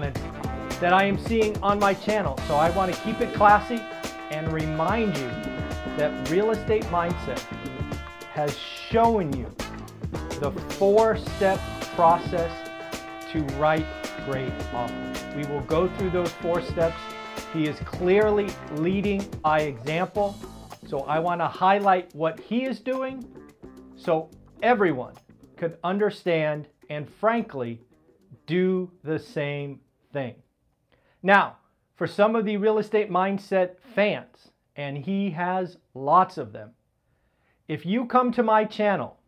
that I am seeing on my channel. So I want to keep it classy and remind you that Real Estate Mindset has shown you the four step process to write great offers. We will go through those four steps. He is clearly leading by example. So I want to highlight what he is doing so everyone could understand and frankly do the same thing. Now, for some of the real estate mindset fans, and he has lots of them, if you come to my channel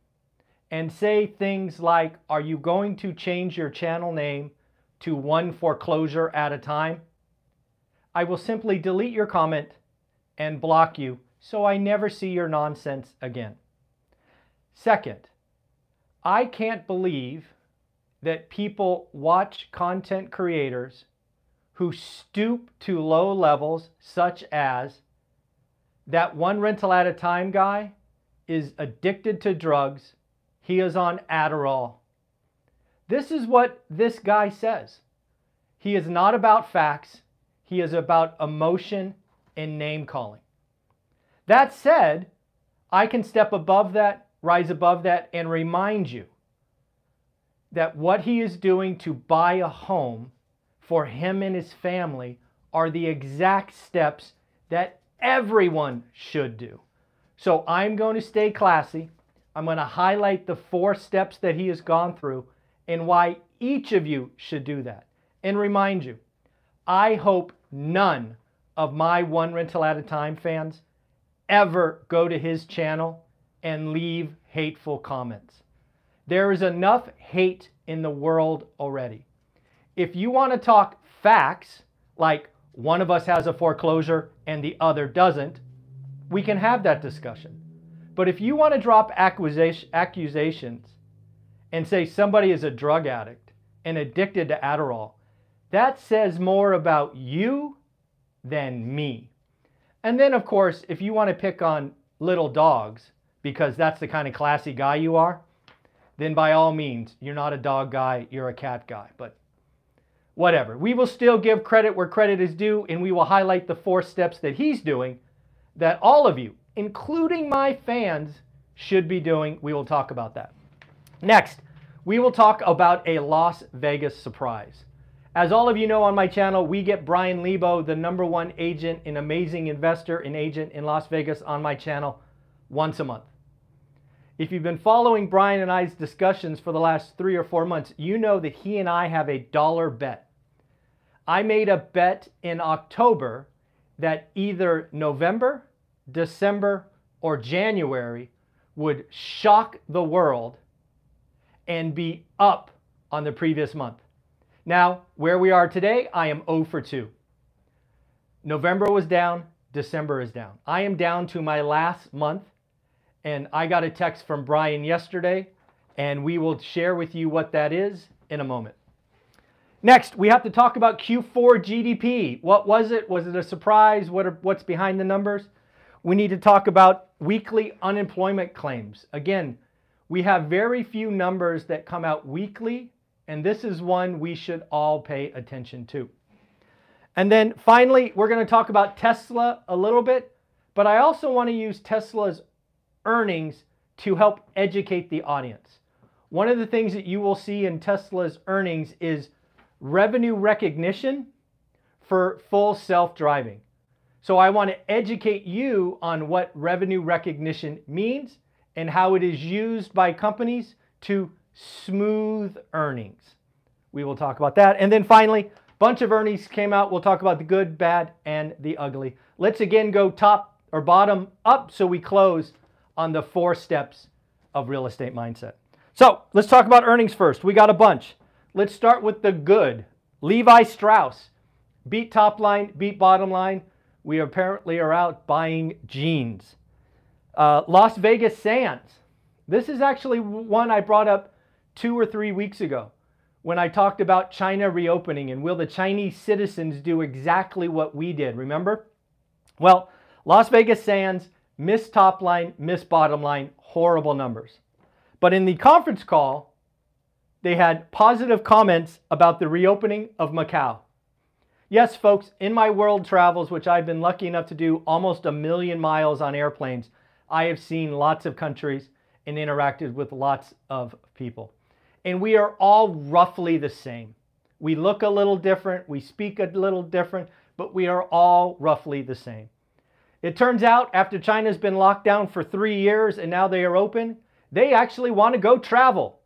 and say things like, Are you going to change your channel name to one foreclosure at a time? I will simply delete your comment and block you so I never see your nonsense again. Second, I can't believe that people watch content creators who stoop to low levels, such as that one rental at a time guy is addicted to drugs. He is on Adderall. This is what this guy says. He is not about facts, he is about emotion and name calling. That said, I can step above that, rise above that, and remind you that what he is doing to buy a home for him and his family are the exact steps that everyone should do. So I'm going to stay classy. I'm going to highlight the four steps that he has gone through and why each of you should do that. And remind you, I hope none of my one rental at a time fans ever go to his channel and leave hateful comments. There is enough hate in the world already. If you want to talk facts, like one of us has a foreclosure and the other doesn't, we can have that discussion. But if you want to drop accusations and say somebody is a drug addict and addicted to Adderall, that says more about you than me. And then, of course, if you want to pick on little dogs, because that's the kind of classy guy you are, then by all means, you're not a dog guy, you're a cat guy. But whatever. We will still give credit where credit is due, and we will highlight the four steps that he's doing that all of you, including my fans, should be doing. We will talk about that. Next, we will talk about a Las Vegas surprise. As all of you know on my channel, we get Brian Lebo, the number one agent, an amazing investor and agent in Las Vegas on my channel once a month. If you've been following Brian and I's discussions for the last three or four months, you know that he and I have a dollar bet. I made a bet in October that either November, December, or January would shock the world and be up on the previous month. Now, where we are today, I am 0 for 2. November was down, December is down. I am down to my last month and I got a text from Brian yesterday, and we will share with you what that is in a moment. Next, we have to talk about Q4 GDP. What was it? Was it a surprise? What are, what's behind the numbers? We need to talk about weekly unemployment claims. Again, we have very few numbers that come out weekly, and this is one we should all pay attention to. And then finally, we're going to talk about Tesla a little bit, but I also want to use Tesla's earnings to help educate the audience. One of the things that you will see in Tesla's earnings is revenue recognition for full self-driving. So I want to educate you on what revenue recognition means and how it is used by companies to smooth earnings. We will talk about that. And then finally, bunch of earnings came out. We'll talk about the good, bad, and the ugly. Let's again go top or bottom up so we close on the four steps of real estate mindset. So let's talk about earnings first. We got a bunch. Let's start with the good Levi Strauss, beat top line, beat bottom line. We apparently are out buying jeans. Uh, Las Vegas Sands. This is actually one I brought up two or three weeks ago when I talked about China reopening and will the Chinese citizens do exactly what we did, remember? Well, Las Vegas Sands missed top line, missed bottom line, horrible numbers. But in the conference call, they had positive comments about the reopening of Macau. Yes, folks, in my world travels, which I've been lucky enough to do almost a million miles on airplanes, I have seen lots of countries and interacted with lots of people and we are all roughly the same. We look a little different, we speak a little different, but we are all roughly the same. It turns out after China's been locked down for three years and now they are open, they actually want to go travel,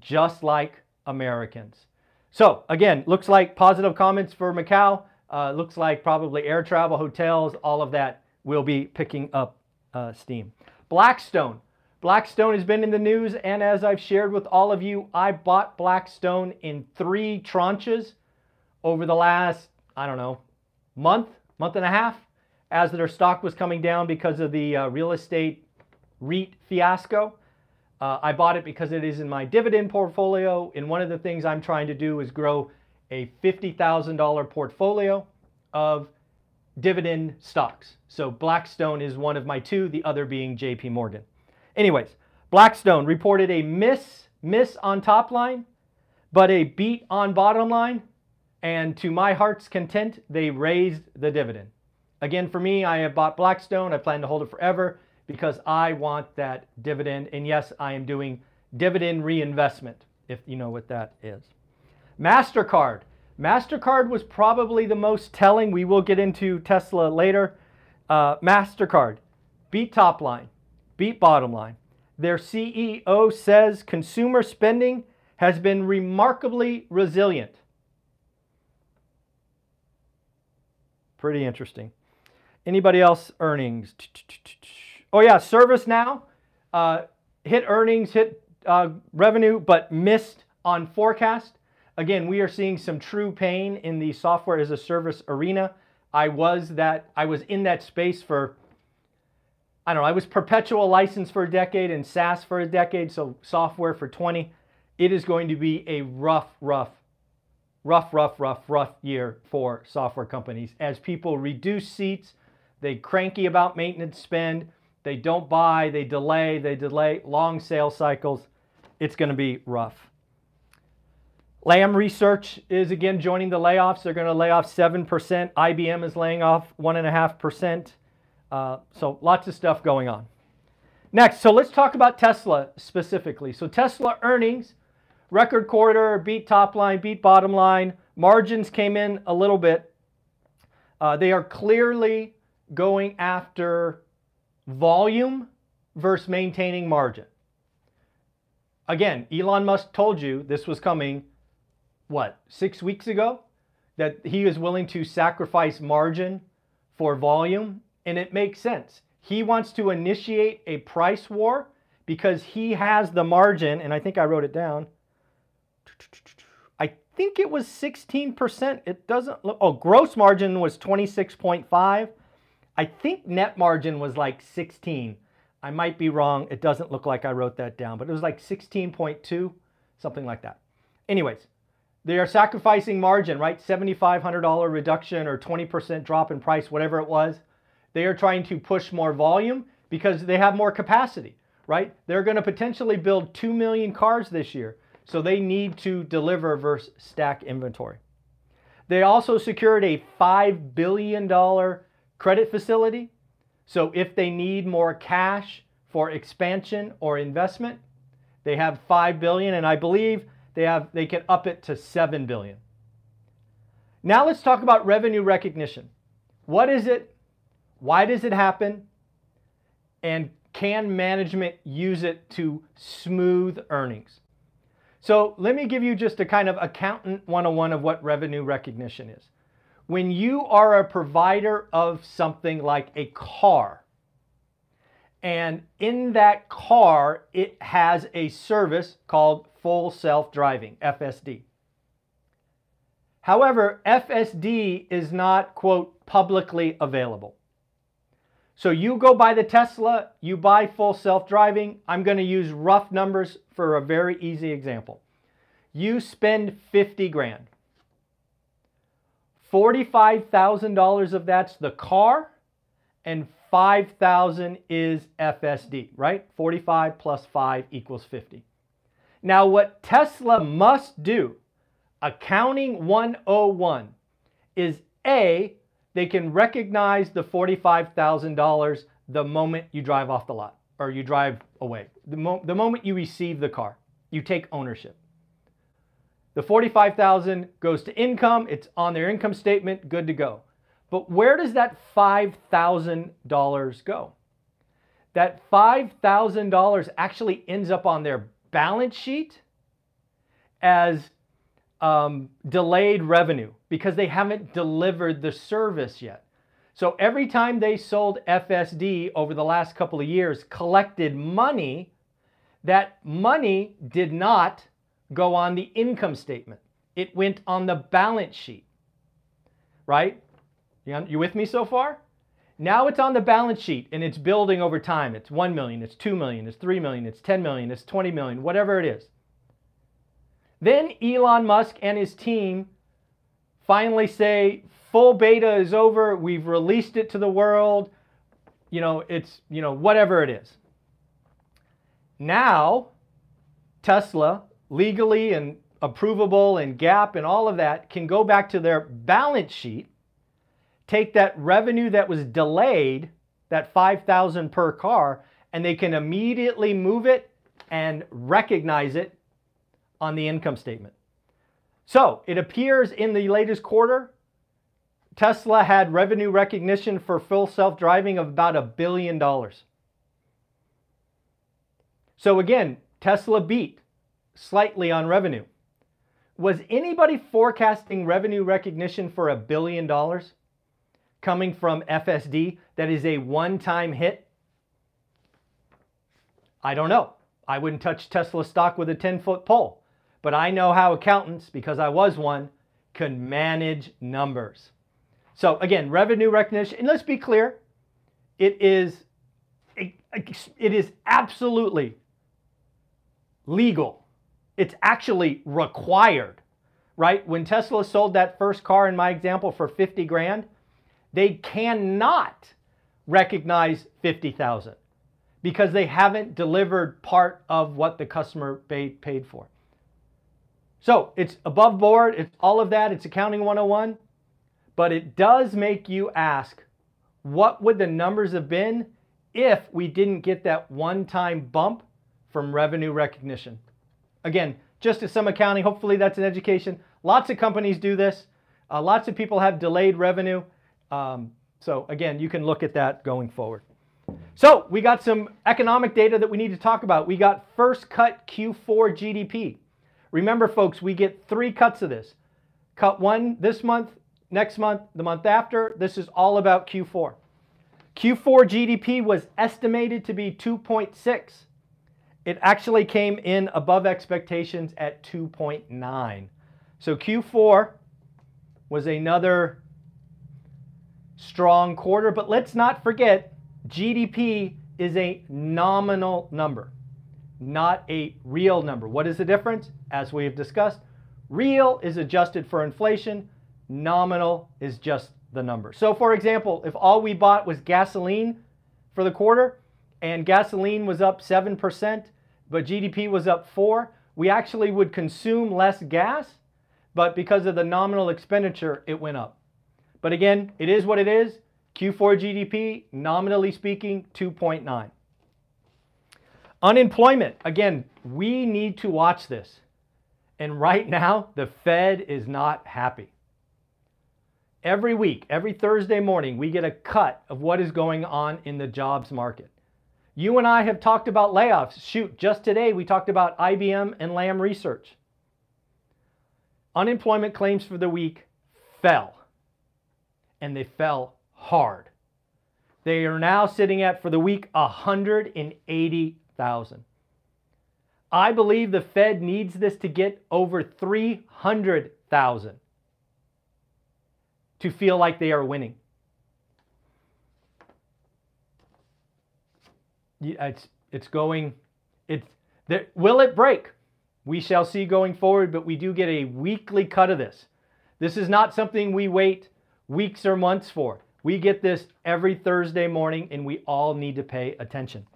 just like Americans. So, again, looks like positive comments for Macau. Uh, looks like probably air travel, hotels, all of that will be picking up uh, steam. Blackstone Blackstone has been in the news, and as I've shared with all of you, I bought Blackstone in three tranches over the last, I don't know, month, month and a half, as their stock was coming down because of the uh, real estate REIT fiasco. Uh, I bought it because it is in my dividend portfolio, and one of the things I'm trying to do is grow a $50,000 portfolio of dividend stocks. So Blackstone is one of my two, the other being JP Morgan. Anyways, Blackstone reported a miss, miss on top line, but a beat on bottom line. And to my heart's content, they raised the dividend. Again, for me, I have bought Blackstone. I plan to hold it forever because I want that dividend. And yes, I am doing dividend reinvestment, if you know what that is. MasterCard. MasterCard was probably the most telling. We will get into Tesla later. Uh, MasterCard beat top line, beat bottom line. Their CEO says consumer spending has been remarkably resilient. Pretty interesting. Anybody else earnings? Oh yeah, ServiceNow uh, hit earnings, hit uh, revenue, but missed on forecast. Again, we are seeing some true pain in the software as a service arena. I was that I was in that space for I don't know, I was perpetual license for a decade and SaaS for a decade, so software for 20. It is going to be a rough, rough, rough, rough, rough, rough year for software companies as people reduce seats, they cranky about maintenance spend, they don't buy, they delay, they delay, long sales cycles. It's going to be rough. Lam Research is again joining the layoffs. They're going to lay off 7%. IBM is laying off 1.5%. Uh, so lots of stuff going on. Next, so let's talk about Tesla specifically. So Tesla earnings, record quarter, beat top line, beat bottom line. Margins came in a little bit. Uh, they are clearly going after volume versus maintaining margin. Again, Elon Musk told you this was coming, what, six weeks ago? That he is willing to sacrifice margin for volume and it makes sense. He wants to initiate a price war because he has the margin, and I think I wrote it down. I think it was 16%. It doesn't look, oh, gross margin was 26.5. I think net margin was like 16. I might be wrong. It doesn't look like I wrote that down, but it was like 16.2, something like that. Anyways, they are sacrificing margin, right? $7,500 reduction or 20% drop in price, whatever it was. They are trying to push more volume because they have more capacity, right? They're going to potentially build 2 million cars this year. So they need to deliver versus stack inventory. They also secured a $5 billion credit facility. So if they need more cash for expansion or investment, they have 5 billion and I believe they have they can up it to 7 billion. Now let's talk about revenue recognition. What is it why does it happen? And can management use it to smooth earnings? So let me give you just a kind of accountant 101 of what revenue recognition is. When you are a provider of something like a car, and in that car, it has a service called full self driving, FSD. However, FSD is not, quote, publicly available. So you go buy the Tesla, you buy full self-driving. I'm going to use rough numbers for a very easy example. You spend 50 grand. $45,000 of that's the car and 5,000 is FSD, right? 45 plus 5 equals 50. Now what Tesla must do, accounting 101, is A, they can recognize the $45,000 the moment you drive off the lot or you drive away. The, mo the moment you receive the car, you take ownership. The 45,000 goes to income, it's on their income statement, good to go. But where does that $5,000 go? That $5,000 actually ends up on their balance sheet as um, delayed revenue because they haven't delivered the service yet. So every time they sold FSD over the last couple of years, collected money, that money did not go on the income statement. It went on the balance sheet, right? You with me so far? Now it's on the balance sheet and it's building over time. It's 1 million, it's 2 million, it's 3 million, it's 10 million, it's 20 million, whatever it is. Then Elon Musk and his team finally say, full beta is over, we've released it to the world, you know, it's, you know, whatever it is. Now, Tesla, legally and approvable and GAAP and all of that, can go back to their balance sheet, take that revenue that was delayed, that 5,000 per car, and they can immediately move it and recognize it on the income statement. So it appears in the latest quarter, Tesla had revenue recognition for full self-driving of about a billion dollars. So again, Tesla beat slightly on revenue. Was anybody forecasting revenue recognition for a billion dollars coming from FSD that is a one-time hit? I don't know. I wouldn't touch Tesla stock with a 10-foot pole. But I know how accountants, because I was one, can manage numbers. So again, revenue recognition, and let's be clear, it is, it, it is absolutely legal. It's actually required, right? When Tesla sold that first car in my example for 50 grand, they cannot recognize 50,000 because they haven't delivered part of what the customer paid, for. So it's above board, it's all of that, it's accounting 101, but it does make you ask, what would the numbers have been if we didn't get that one-time bump from revenue recognition? Again, just as some accounting, hopefully that's an education. Lots of companies do this. Uh, lots of people have delayed revenue. Um, so again, you can look at that going forward. So we got some economic data that we need to talk about. We got first cut Q4 GDP. Remember, folks, we get three cuts of this. Cut one this month, next month, the month after. This is all about Q4. Q4 GDP was estimated to be 2.6. It actually came in above expectations at 2.9. So Q4 was another strong quarter, but let's not forget GDP is a nominal number not a real number. What is the difference? As we have discussed, real is adjusted for inflation, nominal is just the number. So for example, if all we bought was gasoline for the quarter and gasoline was up 7%, but GDP was up 4, we actually would consume less gas, but because of the nominal expenditure, it went up. But again, it is what it is. Q4 GDP, nominally speaking, 2.9. Unemployment, again, we need to watch this. And right now, the Fed is not happy. Every week, every Thursday morning, we get a cut of what is going on in the jobs market. You and I have talked about layoffs. Shoot, just today we talked about IBM and Lam Research. Unemployment claims for the week fell, and they fell hard. They are now sitting at, for the week, 180 thousand. I believe the Fed needs this to get over 300,000 to feel like they are winning. Uh, it's, it's going, it's, there, will it break? We shall see going forward, but we do get a weekly cut of this. This is not something we wait weeks or months for. We get this every Thursday morning, and we all need to pay attention.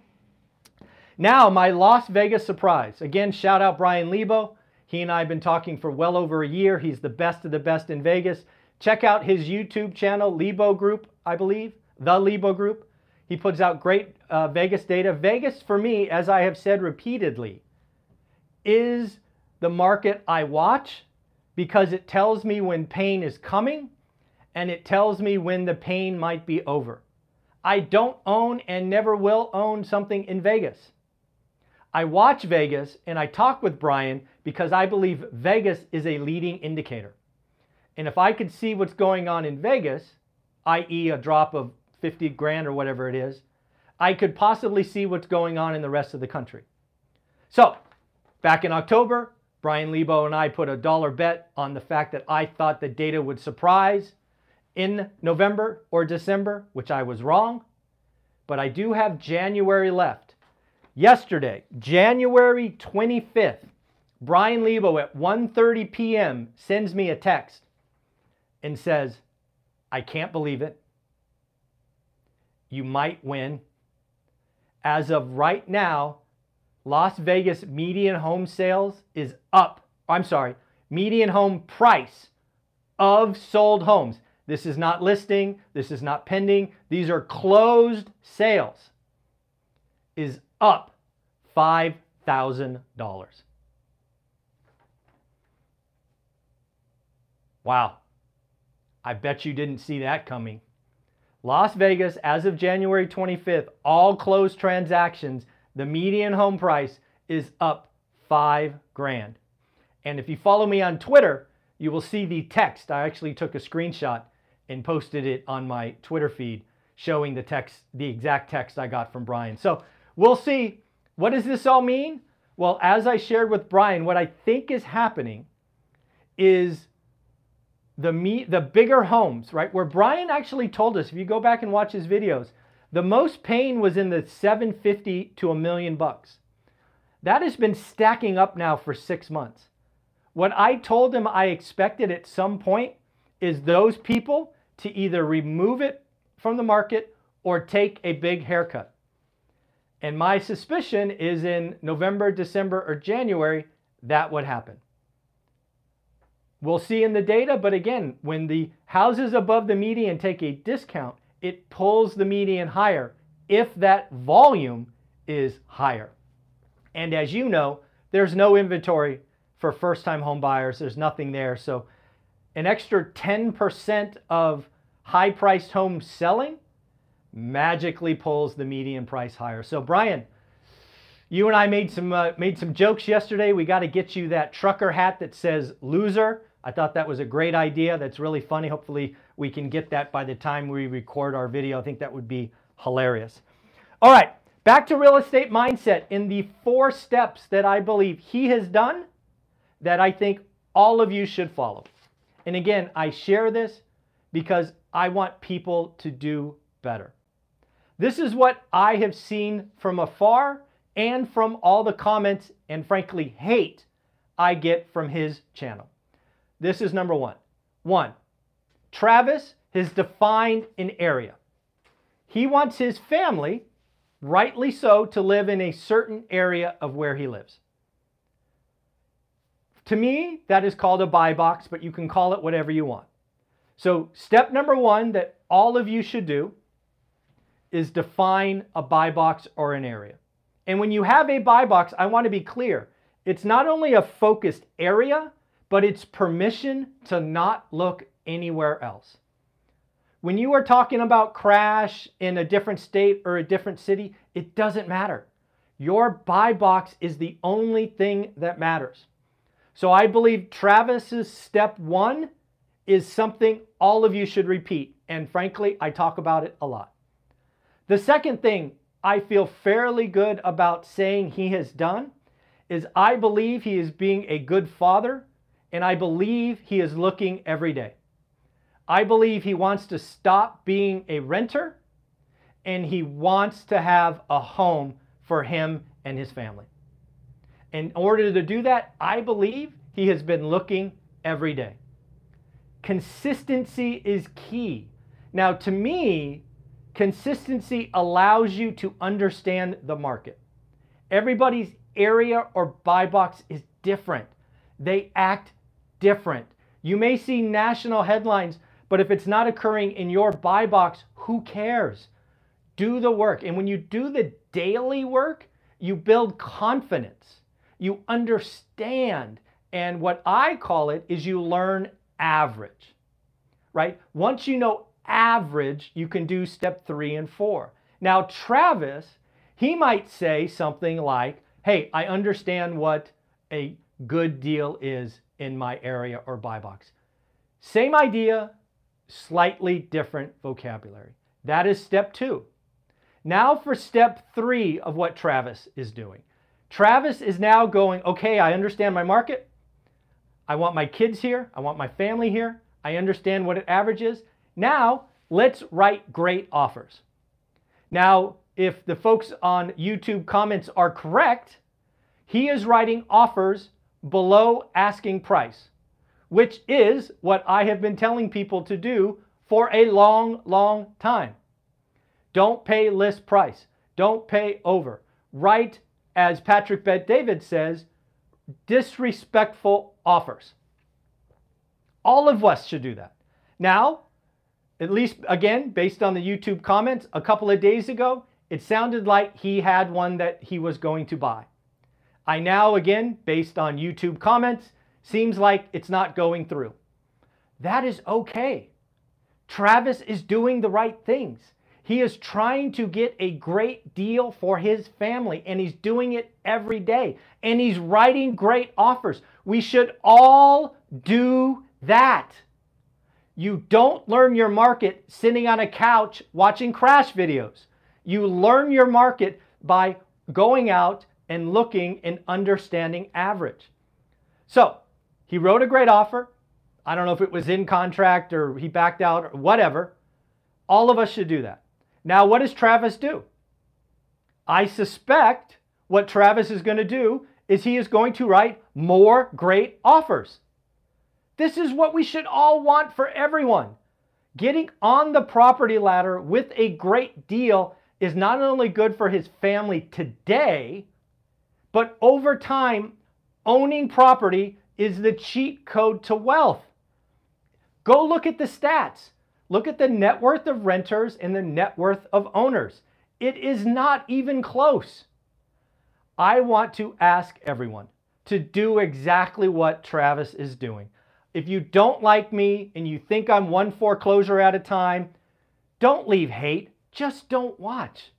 Now, my Las Vegas surprise. Again, shout out Brian Lebo. He and I have been talking for well over a year. He's the best of the best in Vegas. Check out his YouTube channel, Lebo Group, I believe, The Lebo Group. He puts out great uh, Vegas data. Vegas, for me, as I have said repeatedly, is the market I watch because it tells me when pain is coming and it tells me when the pain might be over. I don't own and never will own something in Vegas. I watch Vegas and I talk with Brian because I believe Vegas is a leading indicator. And if I could see what's going on in Vegas, i.e., a drop of 50 grand or whatever it is, I could possibly see what's going on in the rest of the country. So, back in October, Brian Lebo and I put a dollar bet on the fact that I thought the data would surprise in November or December, which I was wrong. But I do have January left. Yesterday, January 25th, Brian Lebo at 1:30 p.m. sends me a text and says, "I can't believe it. You might win. As of right now, Las Vegas median home sales is up. I'm sorry, median home price of sold homes. This is not listing, this is not pending. These are closed sales. Is up $5,000. Wow. I bet you didn't see that coming. Las Vegas, as of January 25th, all closed transactions, the median home price is up five grand. And if you follow me on Twitter, you will see the text. I actually took a screenshot and posted it on my Twitter feed showing the text, the exact text I got from Brian. So we'll see. What does this all mean? Well, as I shared with Brian, what I think is happening is the the bigger homes, right? Where Brian actually told us, if you go back and watch his videos, the most pain was in the 750 to a million bucks. That has been stacking up now for six months. What I told him I expected at some point is those people to either remove it from the market or take a big haircut. And my suspicion is in November, December, or January, that would happen. We'll see in the data, but again, when the houses above the median take a discount, it pulls the median higher if that volume is higher. And as you know, there's no inventory for first-time home buyers. There's nothing there. So an extra 10% of high-priced homes selling magically pulls the median price higher. So Brian, you and I made some uh, made some jokes yesterday. We got to get you that trucker hat that says loser. I thought that was a great idea. That's really funny. Hopefully we can get that by the time we record our video. I think that would be hilarious. All right, back to real estate mindset in the four steps that I believe he has done that I think all of you should follow. And again, I share this because I want people to do better. This is what I have seen from afar and from all the comments and frankly hate I get from his channel. This is number one. One, Travis has defined an area. He wants his family, rightly so, to live in a certain area of where he lives. To me, that is called a buy box, but you can call it whatever you want. So, step number one that all of you should do is define a buy box or an area. And when you have a buy box, I want to be clear it's not only a focused area, but it's permission to not look anywhere else. When you are talking about crash in a different state or a different city, it doesn't matter. Your buy box is the only thing that matters. So I believe Travis's step one is something all of you should repeat. And frankly, I talk about it a lot. The second thing I feel fairly good about saying he has done is I believe he is being a good father and I believe he is looking every day. I believe he wants to stop being a renter and he wants to have a home for him and his family. In order to do that, I believe he has been looking every day. Consistency is key. Now, to me, consistency allows you to understand the market. Everybody's area or buy box is different. They act different. You may see national headlines, but if it's not occurring in your buy box, who cares? Do the work. And when you do the daily work, you build confidence. You understand. And what I call it is you learn average, right? Once you know average, you can do step three and four. Now, Travis, he might say something like, hey, I understand what a good deal is in my area or buy box. Same idea, slightly different vocabulary. That is step two. Now for step three of what Travis is doing. Travis is now going, okay, I understand my market. I want my kids here. I want my family here. I understand what it averages. Now let's write great offers. Now, if the folks on YouTube comments are correct, he is writing offers below asking price, which is what I have been telling people to do for a long, long time. Don't pay list price. Don't pay over. Write, as Patrick Bet David says, disrespectful offers. All of us should do that. Now, at least again, based on the YouTube comments a couple of days ago, it sounded like he had one that he was going to buy. I now, again, based on YouTube comments, seems like it's not going through. That is okay. Travis is doing the right things. He is trying to get a great deal for his family, and he's doing it every day. And he's writing great offers. We should all do that. You don't learn your market sitting on a couch watching crash videos. You learn your market by going out and looking and understanding average. So he wrote a great offer. I don't know if it was in contract or he backed out or whatever. All of us should do that. Now, what does Travis do? I suspect what Travis is going to do is he is going to write more great offers. This is what we should all want for everyone. Getting on the property ladder with a great deal is not only good for his family today, but over time, owning property is the cheat code to wealth. Go look at the stats. Look at the net worth of renters and the net worth of owners. It is not even close. I want to ask everyone to do exactly what Travis is doing. If you don't like me and you think I'm one foreclosure at a time, don't leave hate, just don't watch.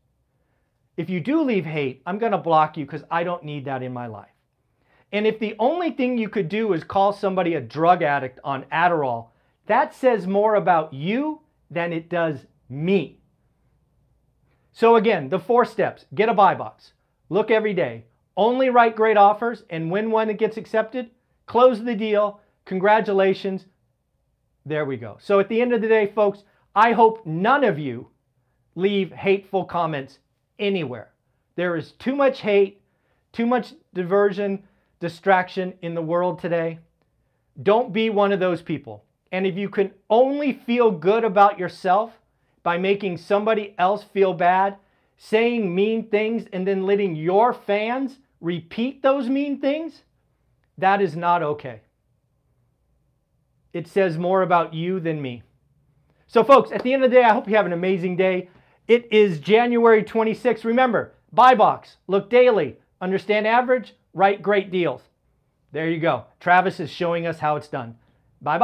If you do leave hate, I'm going to block you because I don't need that in my life. And if the only thing you could do is call somebody a drug addict on Adderall, that says more about you than it does me. So again, the four steps, get a buy box, look every day, only write great offers, and when one gets accepted, close the deal. Congratulations. There we go. So at the end of the day, folks, I hope none of you leave hateful comments anywhere. There is too much hate, too much diversion, distraction in the world today. Don't be one of those people. And if you can only feel good about yourself by making somebody else feel bad, saying mean things, and then letting your fans repeat those mean things, that is not okay. It says more about you than me. So, folks, at the end of the day, I hope you have an amazing day. It is January 26. Remember, buy box, look daily, understand average, write great deals. There you go. Travis is showing us how it's done.